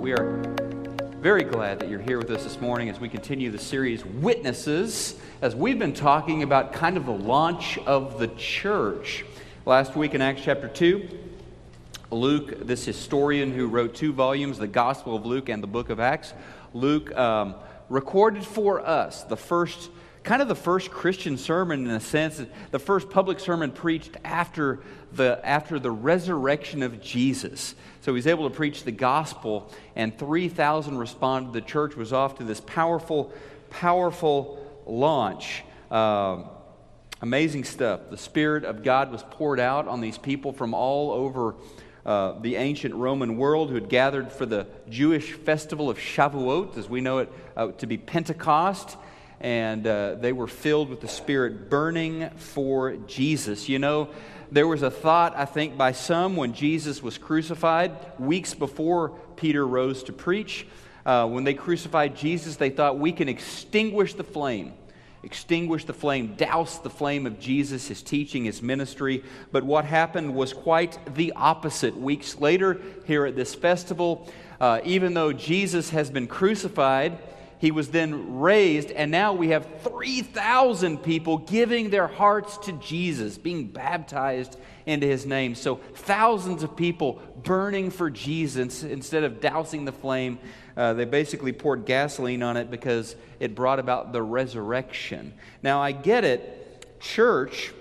We are very glad that you're here with us this morning as we continue the series Witnesses, as we've been talking about kind of the launch of the church. Last week in Acts chapter 2, Luke, this historian who wrote two volumes, the Gospel of Luke and the book of Acts, Luke um, recorded for us the first kind of the first Christian sermon in a sense, the first public sermon preached after the, after the resurrection of Jesus. So he's able to preach the gospel, and 3,000 responded. The church was off to this powerful, powerful launch. Uh, amazing stuff. The Spirit of God was poured out on these people from all over uh, the ancient Roman world who had gathered for the Jewish festival of Shavuot, as we know it uh, to be Pentecost and uh, they were filled with the Spirit, burning for Jesus. You know, there was a thought, I think, by some when Jesus was crucified, weeks before Peter rose to preach. Uh, when they crucified Jesus, they thought we can extinguish the flame. Extinguish the flame, douse the flame of Jesus, his teaching, his ministry. But what happened was quite the opposite. Weeks later, here at this festival, uh, even though Jesus has been crucified, he was then raised, and now we have 3,000 people giving their hearts to Jesus, being baptized into his name. So, thousands of people burning for Jesus instead of dousing the flame. Uh, they basically poured gasoline on it because it brought about the resurrection. Now, I get it. Church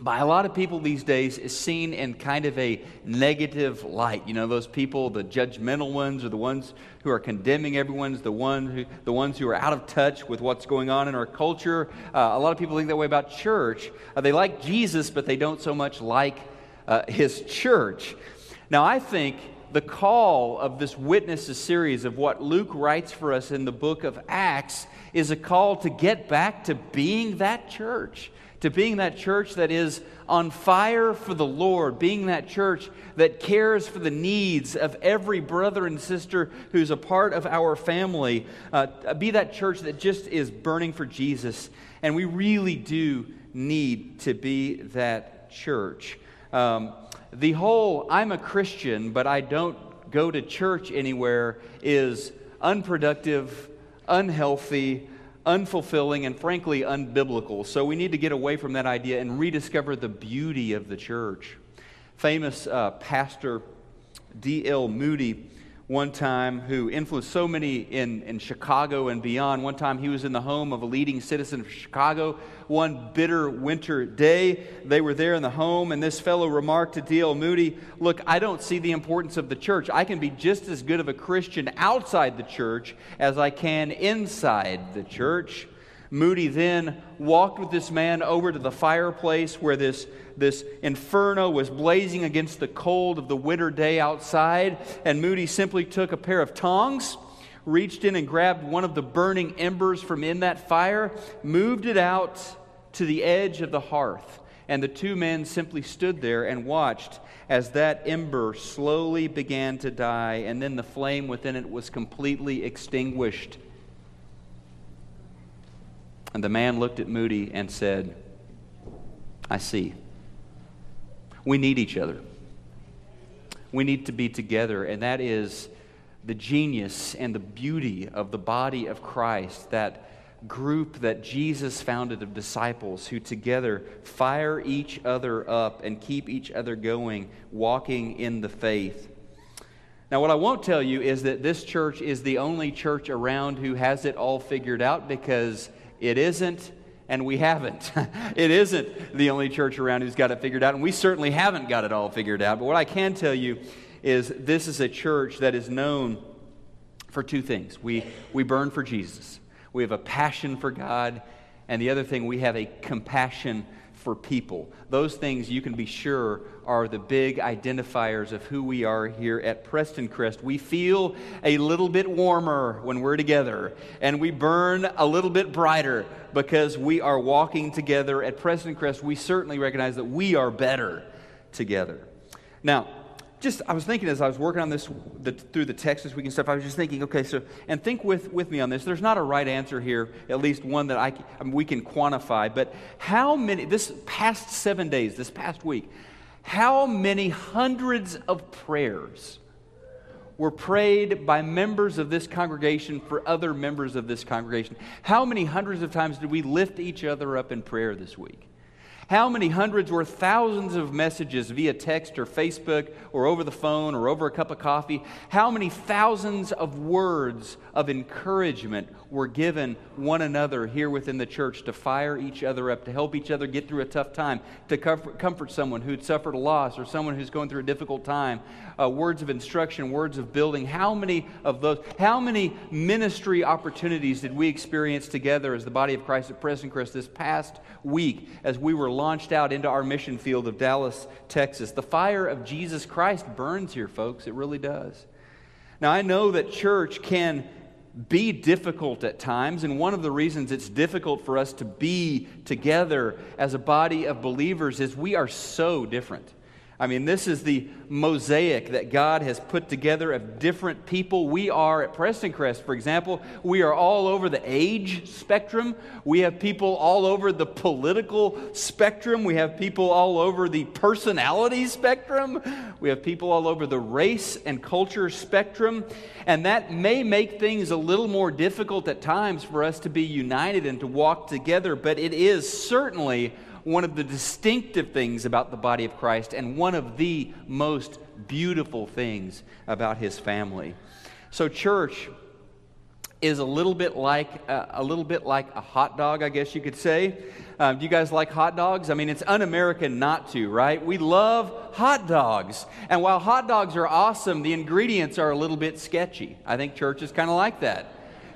by a lot of people these days is seen in kind of a negative light. You know, those people, the judgmental ones, or the ones who are condemning everyone's the one who, the ones who are out of touch with what's going on in our culture. Uh, a lot of people think that way about church. Uh, they like Jesus, but they don't so much like uh, his church. Now, I think the call of this witnesses series of what Luke writes for us in the book of Acts is a call to get back to being that church to being that church that is on fire for the Lord, being that church that cares for the needs of every brother and sister who's a part of our family, uh, be that church that just is burning for Jesus. And we really do need to be that church. Um, the whole I'm a Christian, but I don't go to church anywhere is unproductive, unhealthy, unfulfilling, and frankly unbiblical. So we need to get away from that idea and rediscover the beauty of the church. Famous uh, pastor D.L. Moody one time who influenced so many in, in Chicago and beyond. One time he was in the home of a leading citizen of Chicago. One bitter winter day, they were there in the home, and this fellow remarked to D.L. Moody, Look, I don't see the importance of the church. I can be just as good of a Christian outside the church as I can inside the church. Moody then walked with this man over to the fireplace where this, this inferno was blazing against the cold of the winter day outside. And Moody simply took a pair of tongs, reached in and grabbed one of the burning embers from in that fire, moved it out to the edge of the hearth. And the two men simply stood there and watched as that ember slowly began to die, and then the flame within it was completely extinguished. And the man looked at Moody and said, I see. We need each other. We need to be together. And that is the genius and the beauty of the body of Christ, that group that Jesus founded of disciples who together fire each other up and keep each other going, walking in the faith. Now, what I won't tell you is that this church is the only church around who has it all figured out because it isn't, and we haven't. it isn't the only church around who's got it figured out, and we certainly haven't got it all figured out. But what I can tell you is this is a church that is known for two things we, we burn for Jesus, we have a passion for God, and the other thing, we have a compassion for people. Those things you can be sure are the big identifiers of who we are here at Prestoncrest. We feel a little bit warmer when we're together, and we burn a little bit brighter because we are walking together at Prestoncrest. We certainly recognize that we are better together. Now, just I was thinking as I was working on this the, through the text this week and stuff, I was just thinking, okay, so and think with with me on this. There's not a right answer here, at least one that I, I mean, we can quantify. But how many this past seven days, this past week, how many hundreds of prayers were prayed by members of this congregation for other members of this congregation. How many hundreds of times did we lift each other up in prayer this week? How many hundreds or thousands of messages via text or Facebook or over the phone or over a cup of coffee? How many thousands of words of encouragement were given one another here within the church to fire each other up, to help each other get through a tough time, to comfort someone who'd suffered a loss or someone who's going through a difficult time? Uh, words of instruction, words of building. How many of those, how many ministry opportunities did we experience together as the body of Christ at Prestoncrest this past week as we were launched out into our mission field of Dallas, Texas. The fire of Jesus Christ burns here, folks. It really does. Now, I know that church can be difficult at times, and one of the reasons it's difficult for us to be together as a body of believers is we are so different. I mean, this is the mosaic that God has put together of different people. We are at Prestoncrest, for example, we are all over the age spectrum. We have people all over the political spectrum. We have people all over the personality spectrum. We have people all over the race and culture spectrum. And that may make things a little more difficult at times for us to be united and to walk together, but it is certainly one of the distinctive things about the body of Christ and one of the most beautiful things about his family. So, church is a little bit like uh, a little bit like a hot dog, I guess you could say. Um, do you guys like hot dogs? I mean, it's un-American not to, right? We love hot dogs, and while hot dogs are awesome, the ingredients are a little bit sketchy. I think church is kind of like that.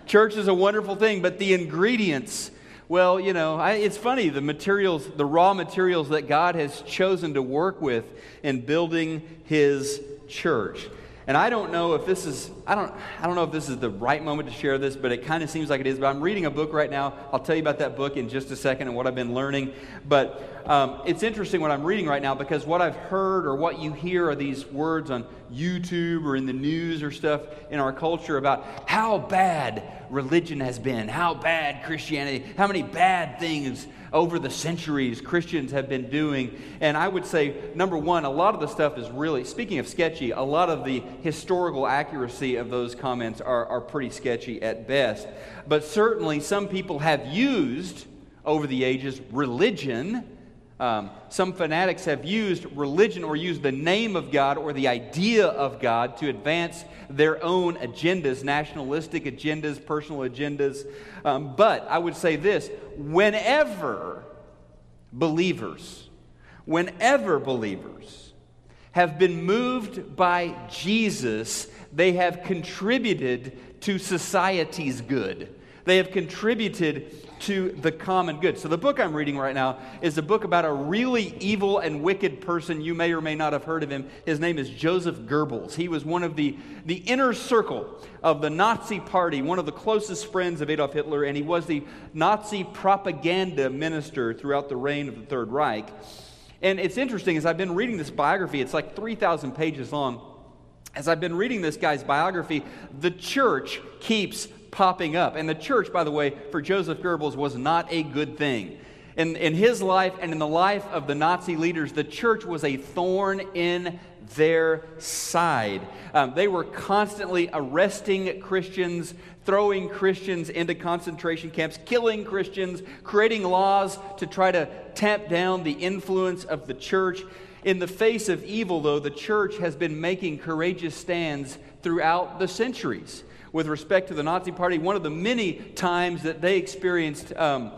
Church is a wonderful thing, but the ingredients well, you know, I, it's funny, the materials, the raw materials that God has chosen to work with in building his church. And I don't know if this is I don't I don't know if this is the right moment to share this, but it kind of seems like it is. But I'm reading a book right now. I'll tell you about that book in just a second and what I've been learning. But um, it's interesting what I'm reading right now because what I've heard or what you hear are these words on YouTube or in the news or stuff in our culture about how bad religion has been, how bad Christianity, how many bad things over the centuries Christians have been doing. And I would say, number one, a lot of the stuff is really, speaking of sketchy, a lot of the historical accuracy of those comments are, are pretty sketchy at best. But certainly, some people have used over the ages religion um, some fanatics have used religion or used the name of God or the idea of God to advance their own agendas, nationalistic agendas, personal agendas. Um, but I would say this whenever believers, whenever believers have been moved by Jesus, they have contributed to society's good. They have contributed to the common good. So, the book I'm reading right now is a book about a really evil and wicked person. You may or may not have heard of him. His name is Joseph Goebbels. He was one of the, the inner circle of the Nazi Party, one of the closest friends of Adolf Hitler, and he was the Nazi propaganda minister throughout the reign of the Third Reich. And it's interesting, as I've been reading this biography, it's like 3,000 pages long. As I've been reading this guy's biography, the church keeps popping up. And the church, by the way, for Joseph Goebbels was not a good thing. In, in his life and in the life of the Nazi leaders, the church was a thorn in their side. Um, they were constantly arresting Christians, throwing Christians into concentration camps, killing Christians, creating laws to try to tamp down the influence of the church. In the face of evil, though, the church has been making courageous stands throughout the centuries with respect to the Nazi Party. One of the many times that they experienced um,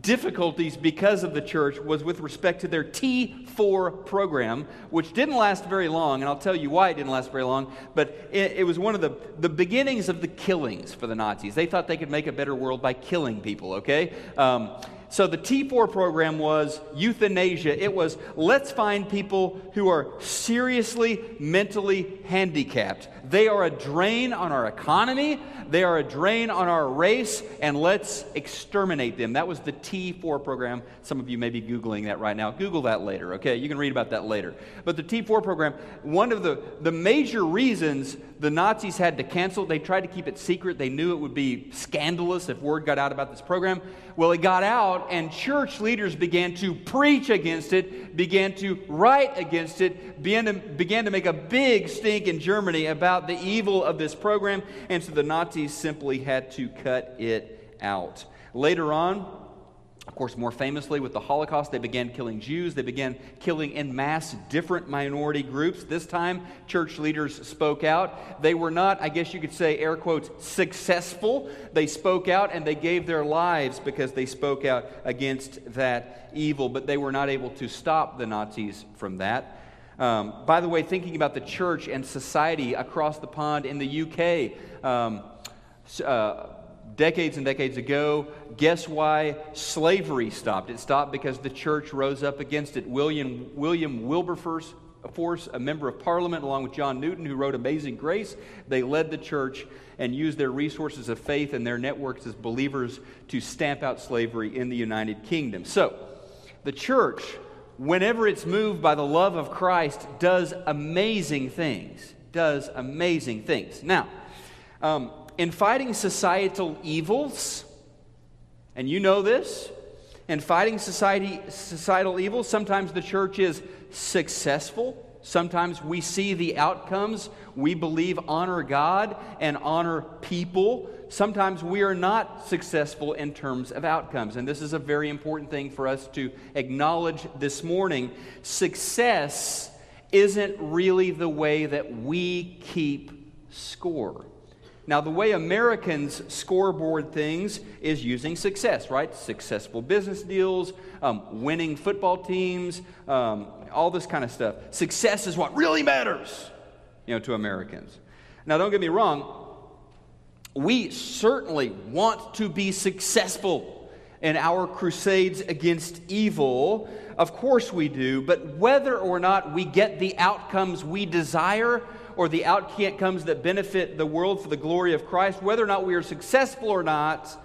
difficulties because of the church was with respect to their T4 program, which didn't last very long, and I'll tell you why it didn't last very long. But it, it, was one of the, the beginnings of the killings for the Nazis. They thought they could make a better world by killing people, okay? Um, so the T4 program was euthanasia. It was let's find people who are seriously mentally handicapped. They are a drain on our economy, they are a drain on our race, and let's exterminate them. That was the T4 program. Some of you may be Googling that right now. Google that later, okay? You can read about that later. But the T4 program, one of the, the major reasons the Nazis had to cancel, they tried to keep it secret. They knew it would be scandalous if word got out about this program Well, it got out, and church leaders began to preach against it, began to write against it, began to, began to make a big stink in Germany about the evil of this program, and so the Nazis simply had to cut it out. Later on, of course, more famously with the Holocaust, they began killing Jews. They began killing in mass different minority groups. This time, church leaders spoke out. They were not, I guess you could say, air quotes, successful. They spoke out and they gave their lives because they spoke out against that evil, but they were not able to stop the Nazis from that. Um, by the way, thinking about the church and society across the pond in the UK, um, uh, decades and decades ago. Guess why slavery stopped? It stopped because the church rose up against it. William, William Wilberforce, Force, a member of parliament, along with John Newton, who wrote Amazing Grace, they led the church and used their resources of faith and their networks as believers to stamp out slavery in the United Kingdom. So, the church, whenever it's moved by the love of Christ, does amazing things. Does amazing things. Now, um, in fighting societal evils, and you know this, in fighting society, societal evils, sometimes the church is successful. Sometimes we see the outcomes we believe honor God and honor people. Sometimes we are not successful in terms of outcomes. And this is a very important thing for us to acknowledge this morning. Success isn't really the way that we keep score. Now, the way Americans scoreboard things is using success, right? Successful business deals, um, winning football teams, um, all this kind of stuff. Success is what really matters, you know, to Americans. Now, don't get me wrong. We certainly want to be successful in our crusades against evil. Of course we do. But whether or not we get the outcomes we desire or the outcomes that benefit the world for the glory of Christ, whether or not we are successful or not,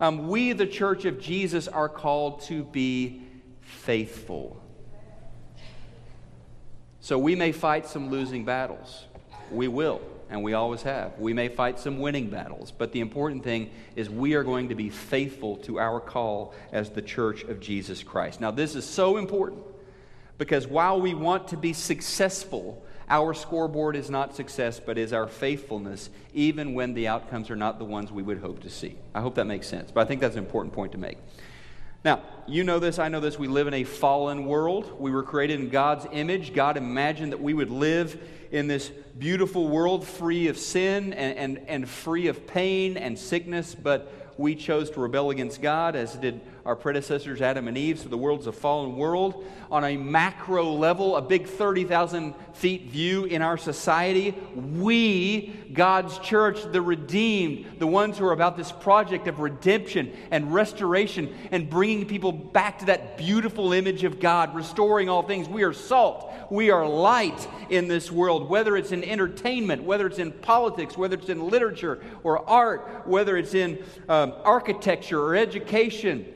um, we, the church of Jesus, are called to be faithful. So we may fight some losing battles. We will, and we always have. We may fight some winning battles, but the important thing is we are going to be faithful to our call as the church of Jesus Christ. Now, this is so important because while we want to be successful, our scoreboard is not success, but is our faithfulness, even when the outcomes are not the ones we would hope to see. I hope that makes sense, but I think that's an important point to make. Now, you know this, I know this. We live in a fallen world. We were created in God's image. God imagined that we would live in this beautiful world free of sin and, and, and free of pain and sickness, but we chose to rebel against God, as did our predecessors, Adam and Eve. So the world's a fallen world. On a macro level, a big 30,000 feet view in our society, we, God's church, the redeemed, the ones who are about this project of redemption and restoration and bringing people back to that beautiful image of God, restoring all things, we are salt. We are light in this world, whether it's in entertainment, whether it's in politics, whether it's in literature or art, whether it's in um, architecture or education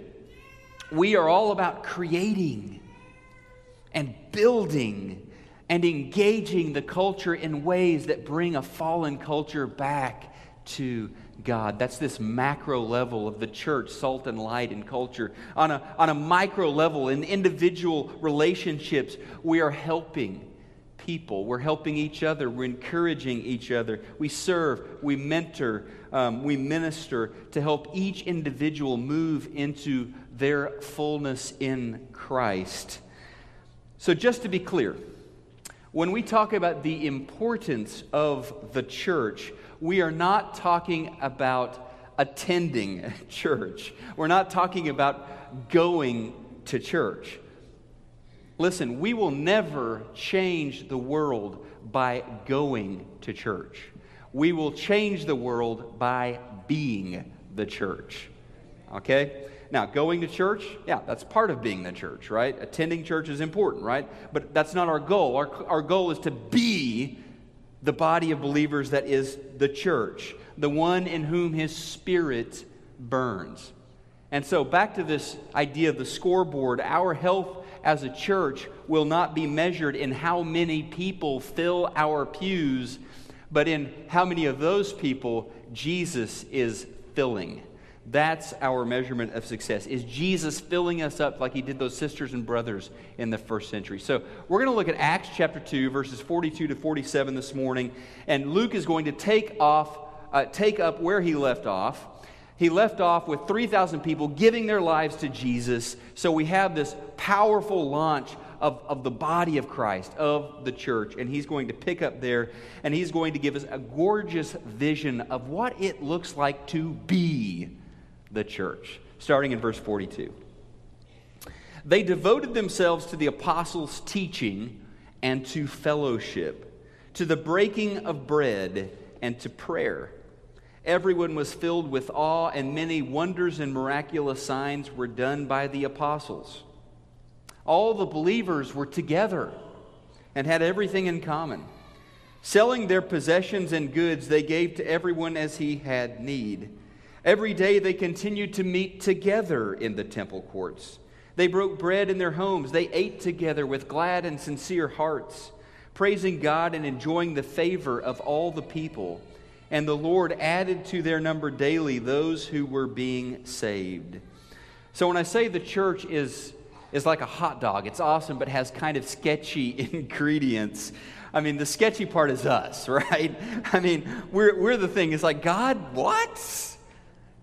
we are all about creating and building and engaging the culture in ways that bring a fallen culture back to God. That's this macro level of the church, salt and light and culture. On a, on a micro level, in individual relationships, we are helping people. We're helping each other. We're encouraging each other. We serve, we mentor, um, we minister to help each individual move into their fullness in Christ. So, just to be clear, when we talk about the importance of the church, we are not talking about attending church. We're not talking about going to church. Listen, we will never change the world by going to church. We will change the world by being the church. Okay? Now, going to church, yeah, that's part of being the church, right? Attending church is important, right? But that's not our goal. Our, our goal is to be the body of believers that is the church, the one in whom his spirit burns. And so, back to this idea of the scoreboard, our health as a church will not be measured in how many people fill our pews, but in how many of those people Jesus is filling. That's our measurement of success. Is Jesus filling us up like he did those sisters and brothers in the first century? So, we're going to look at Acts chapter 2 verses 42 to 47 this morning, and Luke is going to take off uh, take up where he left off. He left off with 3,000 people giving their lives to Jesus. So we have this powerful launch of, of the body of Christ, of the church. And he's going to pick up there and he's going to give us a gorgeous vision of what it looks like to be the church, starting in verse 42. They devoted themselves to the apostles' teaching and to fellowship, to the breaking of bread and to prayer. Everyone was filled with awe, and many wonders and miraculous signs were done by the apostles. All the believers were together and had everything in common. Selling their possessions and goods, they gave to everyone as he had need. Every day they continued to meet together in the temple courts. They broke bread in their homes. They ate together with glad and sincere hearts, praising God and enjoying the favor of all the people. And the Lord added to their number daily those who were being saved. So when I say the church is, is like a hot dog, it's awesome, but has kind of sketchy ingredients. I mean, the sketchy part is us, right? I mean, we're, we're the thing. It's like, God, what?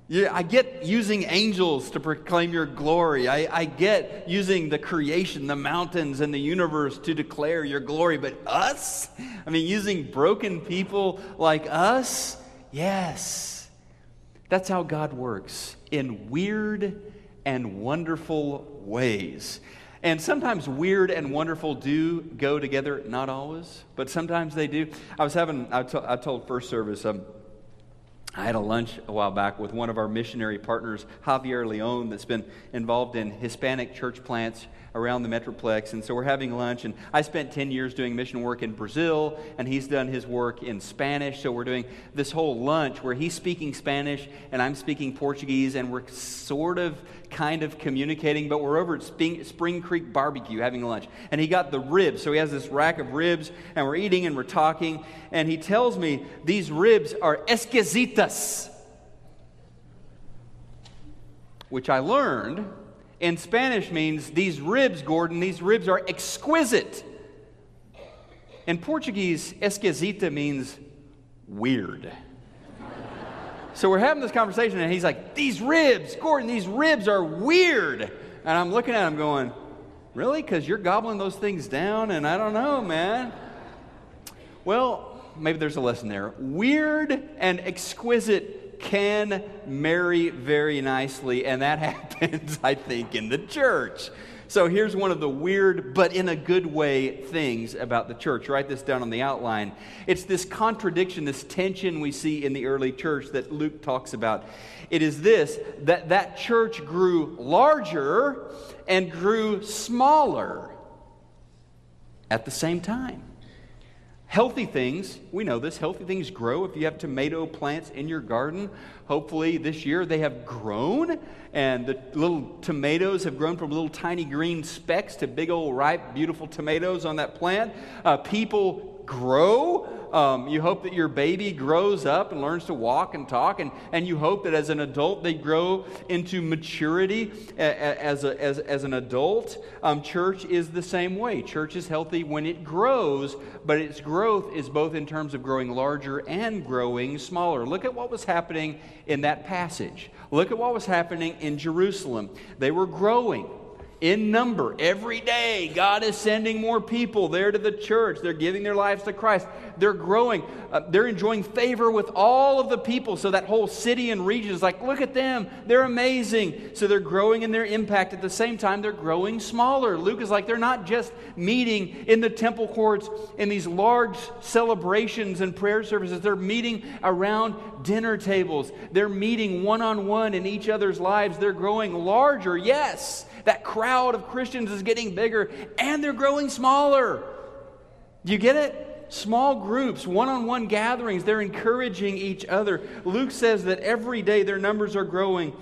Yeah, I get using angels to proclaim your glory. I, I get using the creation, the mountains, and the universe to declare your glory. But us? I mean, using broken people like us? Yes. That's how God works in weird and wonderful ways. And sometimes weird and wonderful do go together, not always, but sometimes they do. I was having, I, to, I told first service, um, I had a lunch a while back with one of our missionary partners, Javier Leon, that's been involved in Hispanic church plants around the Metroplex. And so we're having lunch, and I spent 10 years doing mission work in Brazil, and he's done his work in Spanish. So we're doing this whole lunch where he's speaking Spanish and I'm speaking Portuguese, and we're sort of kind of communicating, but we're over at Spring, Spring Creek Barbecue having lunch. And he got the ribs. So he has this rack of ribs, and we're eating and we're talking. And he tells me these ribs are exquisitas, which I learned in Spanish means these ribs, Gordon, these ribs are exquisite. In Portuguese, esquisita means weird. so we're having this conversation, and he's like, These ribs, Gordon, these ribs are weird. And I'm looking at him going, Really? Because you're gobbling those things down? And I don't know, man. Well, maybe there's a lesson there. Weird and exquisite can marry very nicely, and that happens, I think, in the church. So here's one of the weird, but in a good way, things about the church. Write this down on the outline. It's this contradiction, this tension we see in the early church that Luke talks about. It is this that that church grew larger and grew smaller at the same time. Healthy things, we know this, healthy things grow. If you have tomato plants in your garden, hopefully this year they have grown and the little tomatoes have grown from little tiny green specks to big old ripe, beautiful tomatoes on that plant. Uh, people grow um, you hope that your baby grows up and learns to walk and talk, and, and you hope that as an adult they grow into maturity as, a, as, as an adult. Um, church is the same way. Church is healthy when it grows, but its growth is both in terms of growing larger and growing smaller. Look at what was happening in that passage. Look at what was happening in Jerusalem. They were growing in number every day. God is sending more people there to the church. They're giving their lives to Christ. They're growing. Uh, they're enjoying favor with all of the people. So that whole city and region is like, look at them. They're amazing. So they're growing in their impact. At the same time, they're growing smaller. Luke is like, they're not just meeting in the temple courts in these large celebrations and prayer services. They're meeting around dinner tables. They're meeting one on one in each other's lives. They're growing larger, yes that crowd of Christians is getting bigger and they're growing smaller. Do you get it? Small groups, one on one gatherings, they're encouraging each other. Luke says that every day their numbers are growing.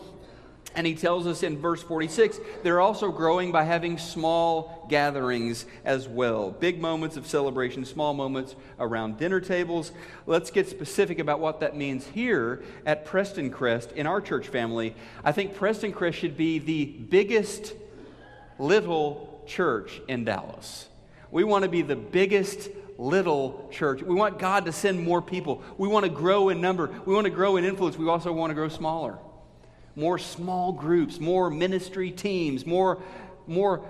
And he tells us in verse 46 they're also growing by having small gatherings as well. Big moments of celebration, small moments around dinner tables. Let's get specific about what that means here at Prestoncrest in our church family. I think Prestoncrest should be the biggest little church in Dallas. We want to be the biggest little church. We want God to send more people. We want to grow in number. We want to grow in influence. We also want to grow smaller more small groups, more ministry teams, more, more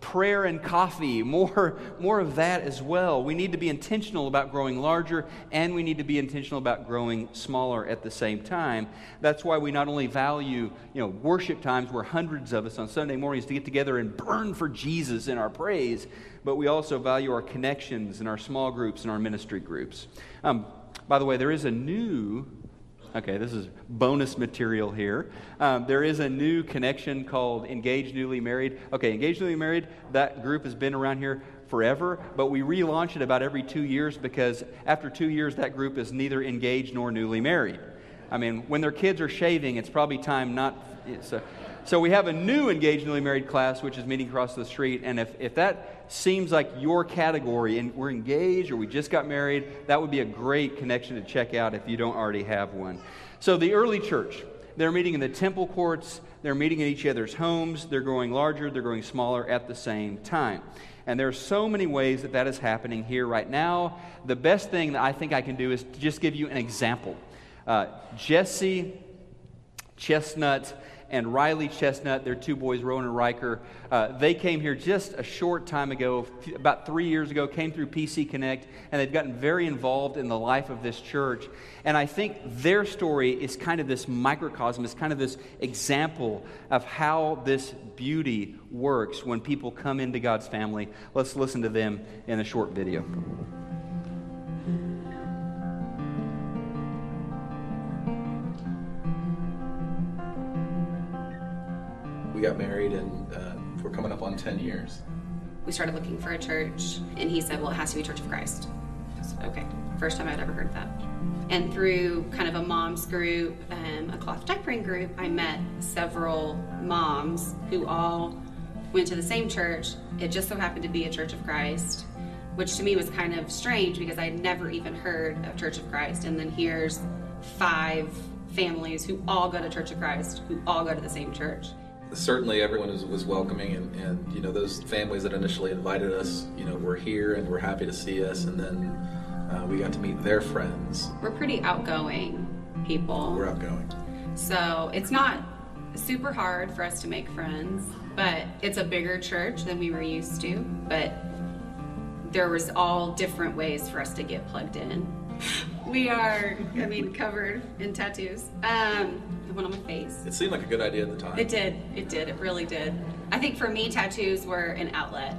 prayer and coffee, more, more of that as well. We need to be intentional about growing larger and we need to be intentional about growing smaller at the same time. That's why we not only value, you know, worship times where hundreds of us on Sunday mornings to get together and burn for Jesus in our praise, but we also value our connections and our small groups and our ministry groups. Um, by the way, there is a new Okay, this is bonus material here. Um, there is a new connection called Engaged Newly Married. Okay, Engaged Newly Married, that group has been around here forever, but we relaunch it about every two years because after two years, that group is neither engaged nor newly married. I mean, when their kids are shaving, it's probably time not. So, so we have a new engaged newly married class, which is meeting across the street. And if, if that seems like your category and we're engaged or we just got married, that would be a great connection to check out if you don't already have one. So the early church, they're meeting in the temple courts, they're meeting in each other's homes, they're growing larger, they're growing smaller at the same time. And there are so many ways that that is happening here right now. The best thing that I think I can do is just give you an example. Uh, Jesse Chestnut and Riley Chestnut, their two boys, Rowan and Riker, uh, they came here just a short time ago, about three years ago, came through PC Connect, and they've gotten very involved in the life of this church. And I think their story is kind of this microcosm, is kind of this example of how this beauty works when people come into God's family. Let's listen to them in a short video. Got married and uh, we're coming up on 10 years. We started looking for a church, and he said, Well, it has to be Church of Christ. Said, okay. First time I'd ever heard that. And through kind of a mom's group, um, a cloth diapering group, I met several moms who all went to the same church. It just so happened to be a Church of Christ, which to me was kind of strange because I'd never even heard of Church of Christ. And then here's five families who all go to Church of Christ, who all go to the same church certainly everyone was, was welcoming and, and you know those families that initially invited us you know were here and were happy to see us. And then uh, we got to meet their friends. We're pretty outgoing people. We're outgoing. So it's not super hard for us to make friends but it's a bigger church than we were used to. But there was all different ways for us to get plugged in we are i mean covered in tattoos um, the one on my face. It seemed like a good idea at the time. It did. It did. It really did. I think for me, tattoos were an outlet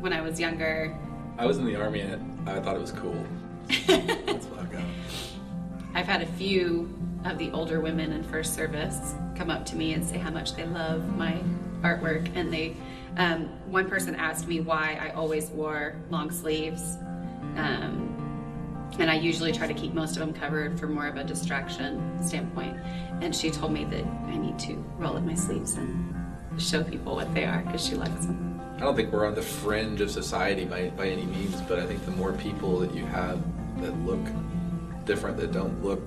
when I was younger. I was in the army and I thought it was cool. That's what I got. I've had a few of the older women in first service come up to me and say how much they love my artwork, and they. Um, one person asked me why I always wore long sleeves. Um, and I usually try to keep most of them covered for more of a distraction standpoint. And she told me that I need to roll up my sleeves and show people what they are because she likes them. I don't think we're on the fringe of society by, by any means, but I think the more people that you have that look different, that don't look,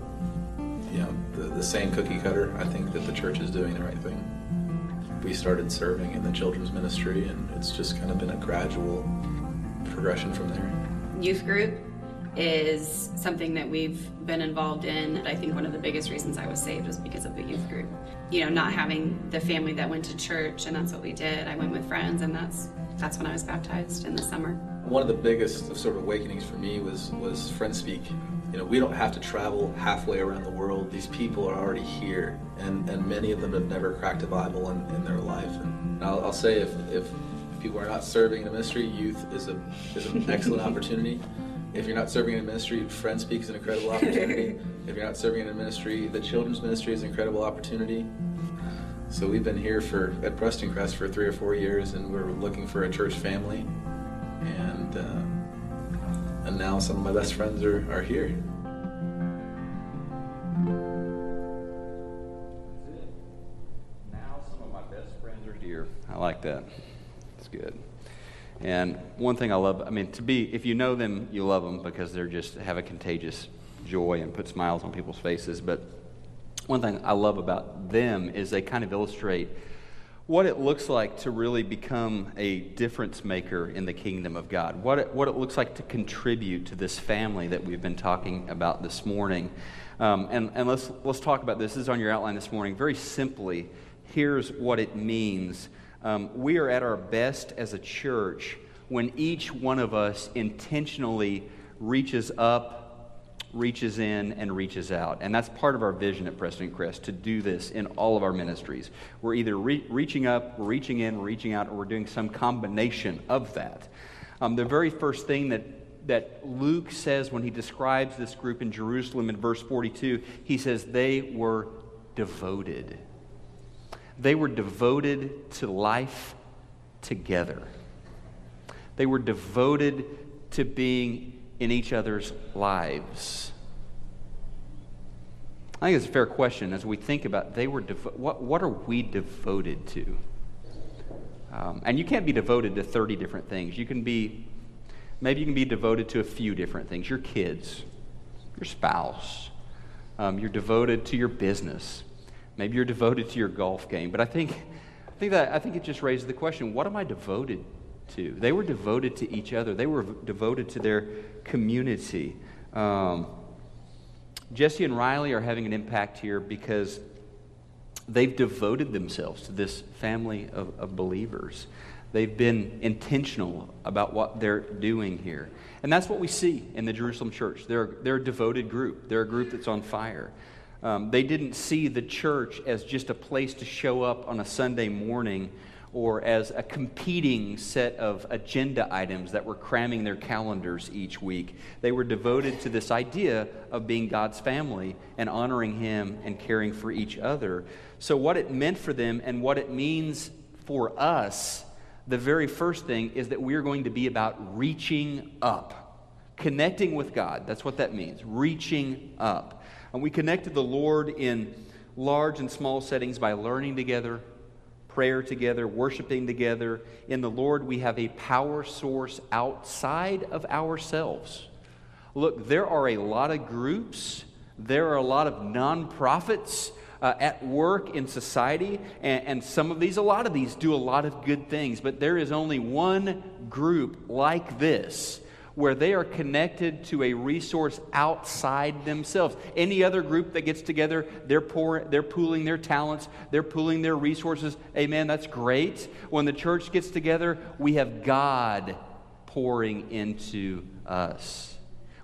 you know, the, the same cookie cutter, I think that the church is doing the right thing. We started serving in the children's ministry, and it's just kind of been a gradual progression from there. Youth group is something that we've been involved in. And I think one of the biggest reasons I was saved was because of the youth group. You know, not having the family that went to church, and that's what we did. I went with friends, and that's that's when I was baptized in the summer. One of the biggest sort of awakenings for me was was Friend Speak. You know, we don't have to travel halfway around the world. These people are already here, and, and many of them have never cracked a Bible in, in their life. And I'll, I'll say, if, if people are not serving in a ministry, youth is a is an excellent opportunity. If you're not serving in a ministry, Friend Speak is an incredible opportunity. if you're not serving in a ministry, the children's ministry is an incredible opportunity. So we've been here for at Prestoncrest for three or four years, and we're looking for a church family, and uh, and now some of my best friends are, are here. That's it. Now some of my best friends are here. I like that. It's good. And one thing I love, I mean, to be, if you know them, you love them because they're just have a contagious joy and put smiles on people's faces. But one thing I love about them is they kind of illustrate what it looks like to really become a difference maker in the kingdom of God, what it, what it looks like to contribute to this family that we've been talking about this morning. Um, and and let's, let's talk about this. This is on your outline this morning. Very simply, here's what it means. Um, we are at our best as a church when each one of us intentionally reaches up reaches in and reaches out. And that's part of our vision at Prestoncrest to do this in all of our ministries. We're either re- reaching up, we're reaching in, we're reaching out, or we're doing some combination of that. Um, the very first thing that that Luke says when he describes this group in Jerusalem in verse 42, he says they were devoted. They were devoted to life together. They were devoted to being in each other's lives? I think it's a fair question as we think about they were devo- what, what are we devoted to? Um, and you can't be devoted to 30 different things. You can be, maybe you can be devoted to a few different things your kids, your spouse, um, you're devoted to your business, maybe you're devoted to your golf game. But I think, I think, that, I think it just raises the question what am I devoted to. They were devoted to each other, they were devoted to their community. Um, Jesse and Riley are having an impact here because they've devoted themselves to this family of, of believers. They've been intentional about what they're doing here. And that's what we see in the Jerusalem church. They're, they're a devoted group, they're a group that's on fire. Um, they didn't see the church as just a place to show up on a Sunday morning or as a competing set of agenda items that were cramming their calendars each week. They were devoted to this idea of being God's family and honoring Him and caring for each other. So, what it meant for them and what it means for us, the very first thing is that we're going to be about reaching up, connecting with God. That's what that means, reaching up. And we connect to the Lord in large and small settings by learning together prayer together, worshiping together. In the Lord, we have a power source outside of ourselves. Look, there are a lot of groups, there are a lot of nonprofits. Uh, at work in society, and, and some of these, a lot of these, do a lot of good things, but there is only one group like this where they are connected to a resource outside themselves. Any other group that gets together, they're, pour, they're pooling their talents, they're pooling their resources. Amen, that's great. When the church gets together, we have God pouring into us.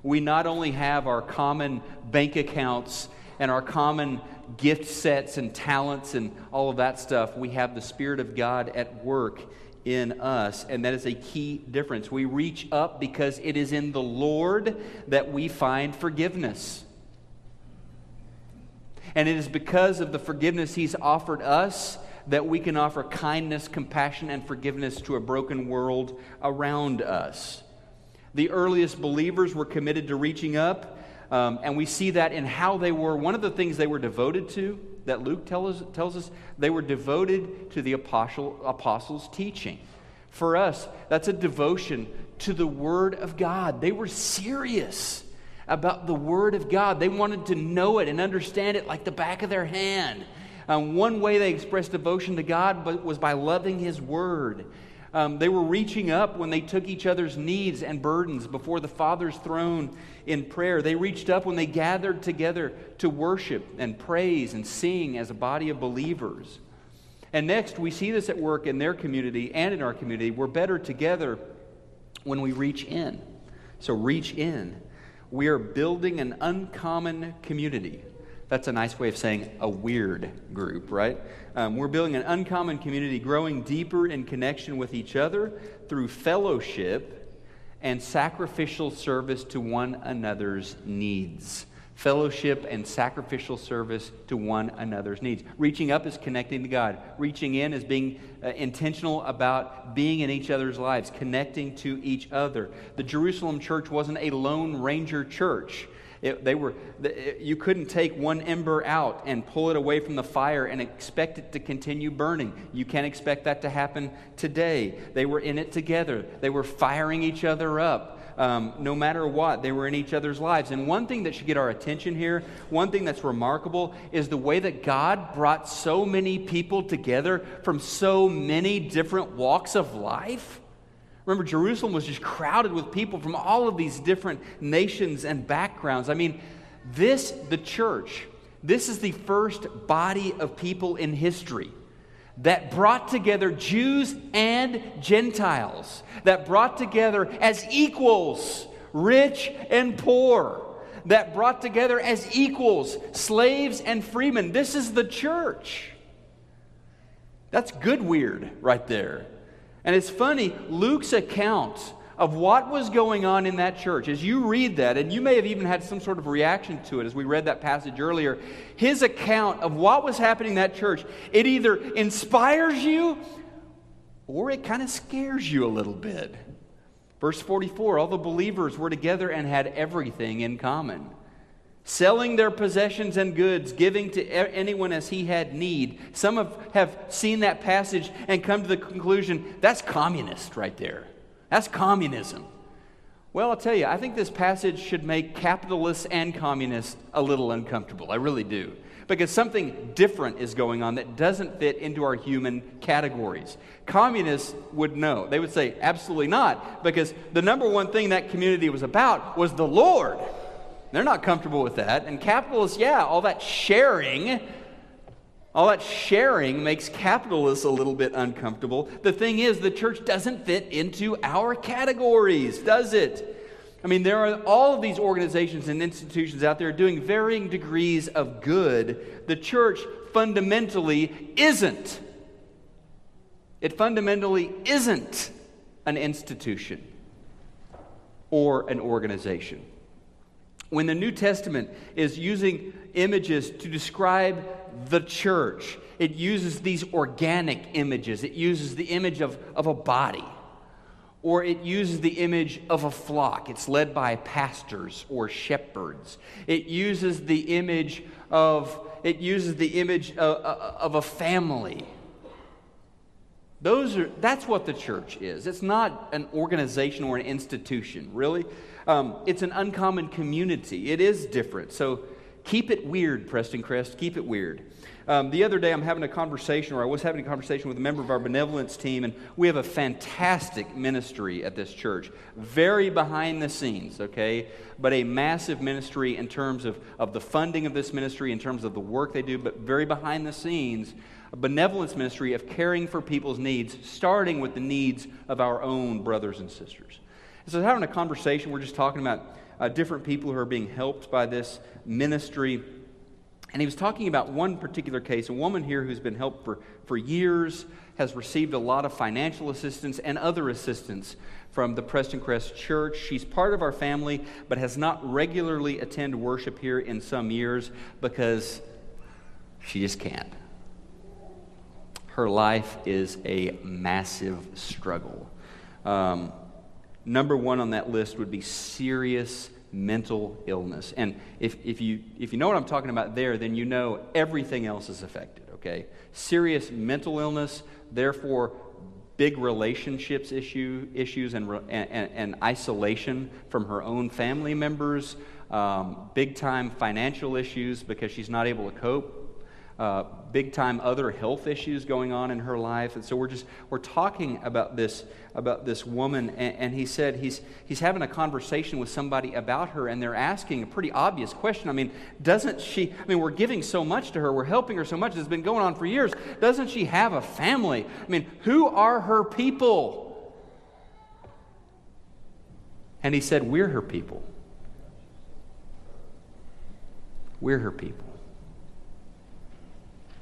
We not only have our common bank accounts and our common gift sets and talents and all of that stuff, we have the Spirit of God at work in us, and that is a key difference. We reach up because it is in the Lord that we find forgiveness. And it is because of the forgiveness He's offered us that we can offer kindness, compassion, and forgiveness to a broken world around us. The earliest believers were committed to reaching up, um, and we see that in how they were. One of the things they were devoted to that Luke tells, tells us they were devoted to the apostle, apostles' teaching. For us, that's a devotion to the Word of God. They were serious about the Word of God, they wanted to know it and understand it like the back of their hand. Um, one way they expressed devotion to God was by loving His Word. Um, they were reaching up when they took each other's needs and burdens before the Father's throne in prayer. They reached up when they gathered together to worship and praise and sing as a body of believers. And next, we see this at work in their community and in our community. We're better together when we reach in. So, reach in. We are building an uncommon community. That's a nice way of saying a weird group, right? Um, we're building an uncommon community, growing deeper in connection with each other through fellowship and sacrificial service to one another's needs. Fellowship and sacrificial service to one another's needs. Reaching up is connecting to God. Reaching in is being uh, intentional about being in each other's lives, connecting to each other. The Jerusalem church wasn't a lone ranger church. It, they were, it, you couldn't take one ember out and pull it away from the fire and expect it to continue burning. You can't expect that to happen today. They were in it together, they were firing each other up. Um, no matter what, they were in each other's lives. And one thing that should get our attention here, one thing that's remarkable, is the way that God brought so many people together from so many different walks of life. Remember, Jerusalem was just crowded with people from all of these different nations and backgrounds. I mean, this, the church, this is the first body of people in history that brought together Jews and Gentiles, that brought together as equals, rich and poor, that brought together as equals, slaves and freemen. This is the church. That's good weird right there. And it's funny, Luke's account of what was going on in that church, as you read that, and you may have even had some sort of reaction to it as we read that passage earlier, his account of what was happening in that church, it either inspires you or it kind of scares you a little bit. Verse 44 all the believers were together and had everything in common selling their possessions and goods, giving to anyone as he had need. Some have, have seen that passage and come to the conclusion that's communist right there. That's communism. Well, I'll tell you, I think this passage should make capitalists and communists a little uncomfortable. I really do. Because something different is going on that doesn't fit into our human categories. Communists would know. They would say, absolutely not, because the number one thing that community was about was the Lord. They're not comfortable with that. And capitalists, yeah, all that sharing, all that sharing makes capitalists a little bit uncomfortable. The thing is, the church doesn't fit into our categories, does it? I mean, there are all of these organizations and institutions out there doing varying degrees of good. The church fundamentally isn't. It fundamentally isn't an institution or an organization. When the New Testament is using images to describe the church, it uses these organic images. It uses the image of, of a body, or it uses the image of a flock. It's led by pastors or shepherds. It uses the image of it uses the image of, of a family. Those are, that's what the church is. It's not an organization or an institution, really. Um, it's an uncommon community. It is different. So keep it weird, Prestoncrest. Keep it weird. Um, the other day, I'm having a conversation, or I was having a conversation with a member of our benevolence team, and we have a fantastic ministry at this church. Very behind the scenes, okay? But a massive ministry in terms of, of the funding of this ministry, in terms of the work they do, but very behind the scenes a benevolence ministry of caring for people's needs, starting with the needs of our own brothers and sisters. So, having a conversation, we're just talking about uh, different people who are being helped by this ministry. And he was talking about one particular case, a woman here who's been helped for, for years, has received a lot of financial assistance and other assistance from the Prestoncrest Church. She's part of our family, but has not regularly attended worship here in some years because she just can't. Her life is a massive struggle. Um, number one on that list would be serious mental illness. And if, if, you, if you know what I'm talking about there, then you know everything else is affected, okay? Serious mental illness, therefore, big relationships issue, issues and, and, and isolation from her own family members, um, big time financial issues because she's not able to cope uh, big time other health issues going on in her life. And so we're just, we're talking about this, about this woman. And, and, he said he's, he's having a conversation with somebody about her and they're asking a pretty obvious question. I mean, doesn't she, I mean, we're giving so much to her. We're helping her so much. It's been going on for years. Doesn't she have a family? I mean, who are her people? And he said, we're her people. We're her people.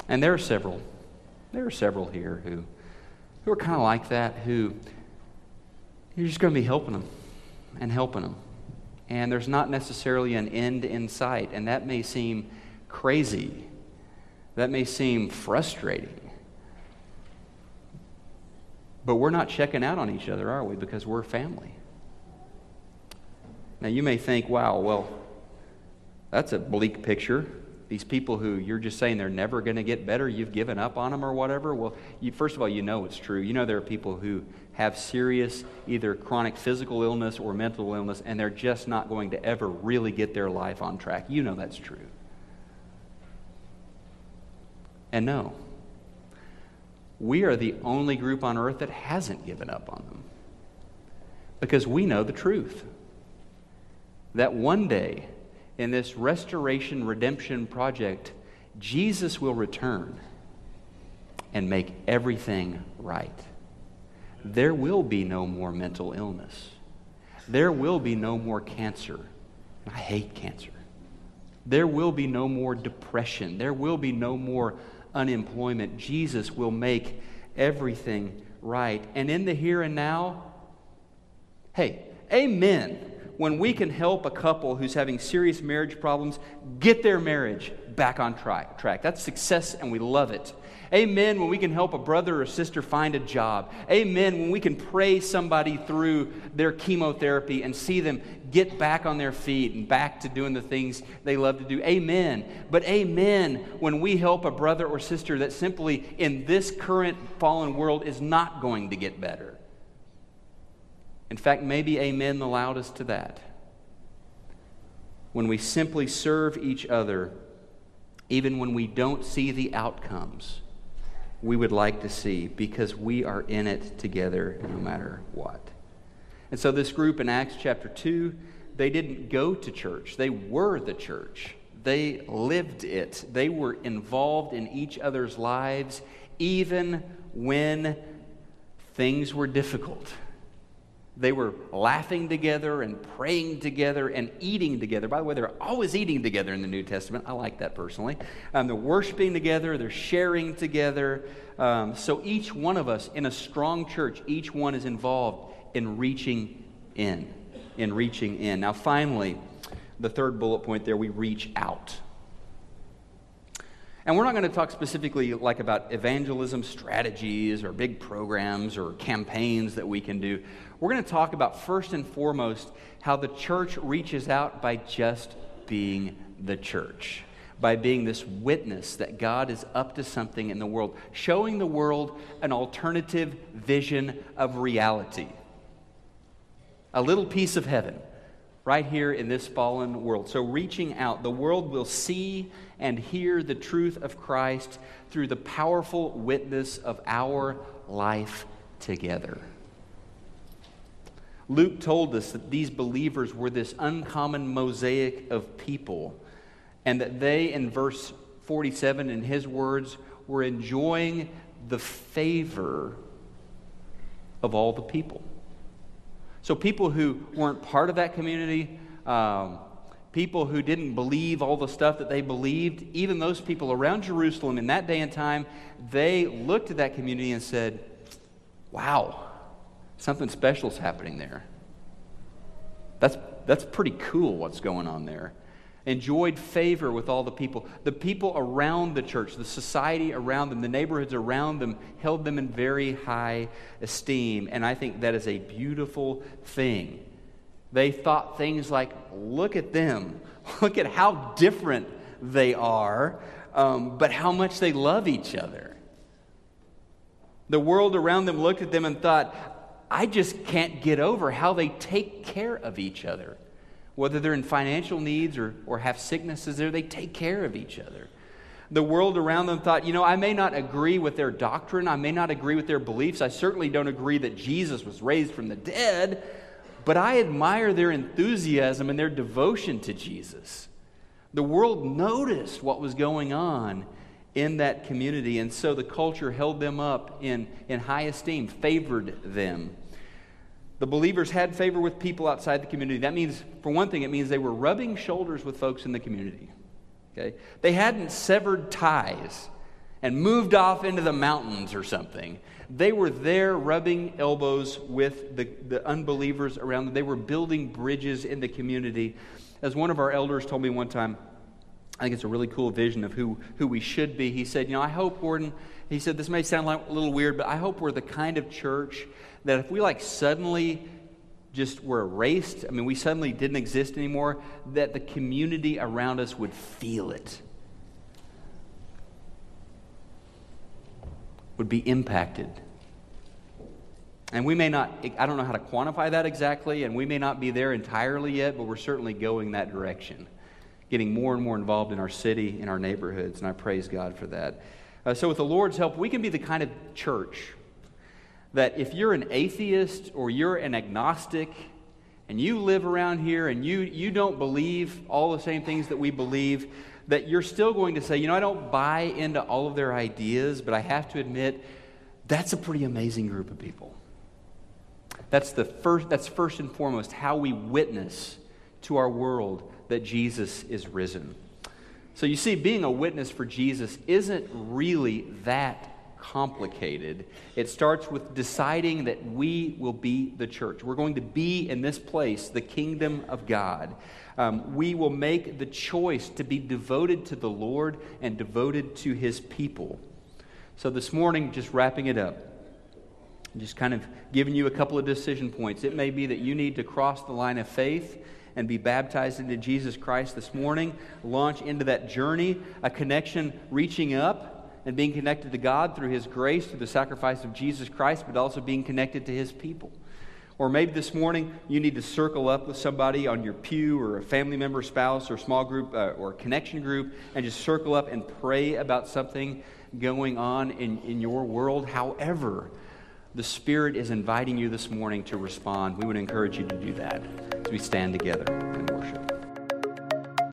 And there are several, there are several here who, who are kind of like that, who you're just going to be helping them and helping them. And there's not necessarily an end in sight. And that may seem crazy. That may seem frustrating. But we're not checking out on each other, are we? Because we're family. Now, you may think, wow, well, That's a bleak picture. These people who you're just saying they're never going to get better, you've given up on them or whatever. Well, you, first of all, you know it's true. You know there are people who have serious, either chronic physical illness or mental illness, and they're just not going to ever really get their life on track. You know that's true. And no, we are the only group on earth that hasn't given up on them because we know the truth that one day in this restoration redemption project, Jesus will return and make everything right. There will be no more mental illness. There will be no more cancer. I hate cancer. There will be no more depression. There will be no more unemployment. Jesus will make everything right. And in the here and now, hey, amen. When we can help a couple who's having serious marriage problems get their marriage back on track. That's success, and we love it. Amen when we can help a brother or sister find a job. Amen when we can pray somebody through their chemotherapy and see them get back on their feet and back to doing the things they love to do. Amen. But amen when we help a brother or sister that simply in this current fallen world is not going to get better. In fact, maybe amen the loudest to that. When we simply serve each other, even when we don't see the outcomes we would like to see because we are in it together no matter what. And so, this group in Acts chapter 2, they didn't go to church, they were the church. They lived it. They were involved in each other's lives, even when things were difficult. They were laughing together and praying together and eating together. By the way, they're always eating together in the New Testament. I like that personally. Um, they're worshiping together, they're sharing together. Um, so each one of us in a strong church, each one is involved in reaching in. In reaching in. Now, finally, the third bullet point there, we reach out. And we're not going to talk specifically like about evangelism strategies or big programs or campaigns that we can do. We're going to talk about first and foremost how the church reaches out by just being the church, by being this witness that God is up to something in the world, showing the world an alternative vision of reality. A little piece of heaven right here in this fallen world. So, reaching out, the world will see and hear the truth of Christ through the powerful witness of our life together. Luke told us that these believers were this uncommon mosaic of people, and that they, in verse 47, in his words, were enjoying the favor of all the people. So, people who weren't part of that community, um, people who didn't believe all the stuff that they believed, even those people around Jerusalem in that day and time, they looked at that community and said, Wow, something special is happening there. That's, that's pretty cool what's going on there. Enjoyed favor with all the people. The people around the church, the society around them, the neighborhoods around them held them in very high esteem. And I think that is a beautiful thing. They thought things like, look at them, look at how different they are, um, but how much they love each other. The world around them looked at them and thought, I just can't get over how they take care of each other. Whether they're in financial needs or, or have sicknesses there, they take care of each other. The world around them thought, you know, I may not agree with their doctrine, I may not agree with their beliefs, I certainly don't agree that Jesus was raised from the dead, but I admire their enthusiasm and their devotion to Jesus. The world noticed what was going on in that community, and so the culture held them up in, in high esteem, favored them. The believers had favor with people outside the community. That means, for one thing, it means they were rubbing shoulders with folks in the community. Okay? They hadn't severed ties and moved off into the mountains or something. They were there rubbing elbows with the, the unbelievers around them. They were building bridges in the community. As one of our elders told me one time, I think it's a really cool vision of who, who we should be. He said, You know, I hope, Gordon, he said, this may sound like a little weird, but I hope we're the kind of church that if we like suddenly just were erased, I mean, we suddenly didn't exist anymore, that the community around us would feel it, would be impacted. And we may not, I don't know how to quantify that exactly, and we may not be there entirely yet, but we're certainly going that direction, getting more and more involved in our city, in our neighborhoods, and I praise God for that. Uh, so, with the Lord's help, we can be the kind of church that if you're an atheist or you're an agnostic and you live around here and you, you don't believe all the same things that we believe, that you're still going to say, you know, I don't buy into all of their ideas, but I have to admit, that's a pretty amazing group of people. That's, the first, that's first and foremost how we witness to our world that Jesus is risen. So you see, being a witness for Jesus isn't really that complicated. It starts with deciding that we will be the church. We're going to be in this place, the kingdom of God. Um, we will make the choice to be devoted to the Lord and devoted to his people. So this morning, just wrapping it up, just kind of giving you a couple of decision points. It may be that you need to cross the line of faith and be baptized into Jesus Christ this morning, launch into that journey, a connection reaching up and being connected to God through His grace, through the sacrifice of Jesus Christ, but also being connected to His people. Or maybe this morning you need to circle up with somebody on your pew or a family member, spouse, or small group uh, or connection group and just circle up and pray about something going on in, in your world. However, the Spirit is inviting you this morning to respond. We would encourage you to do that as we stand together and worship.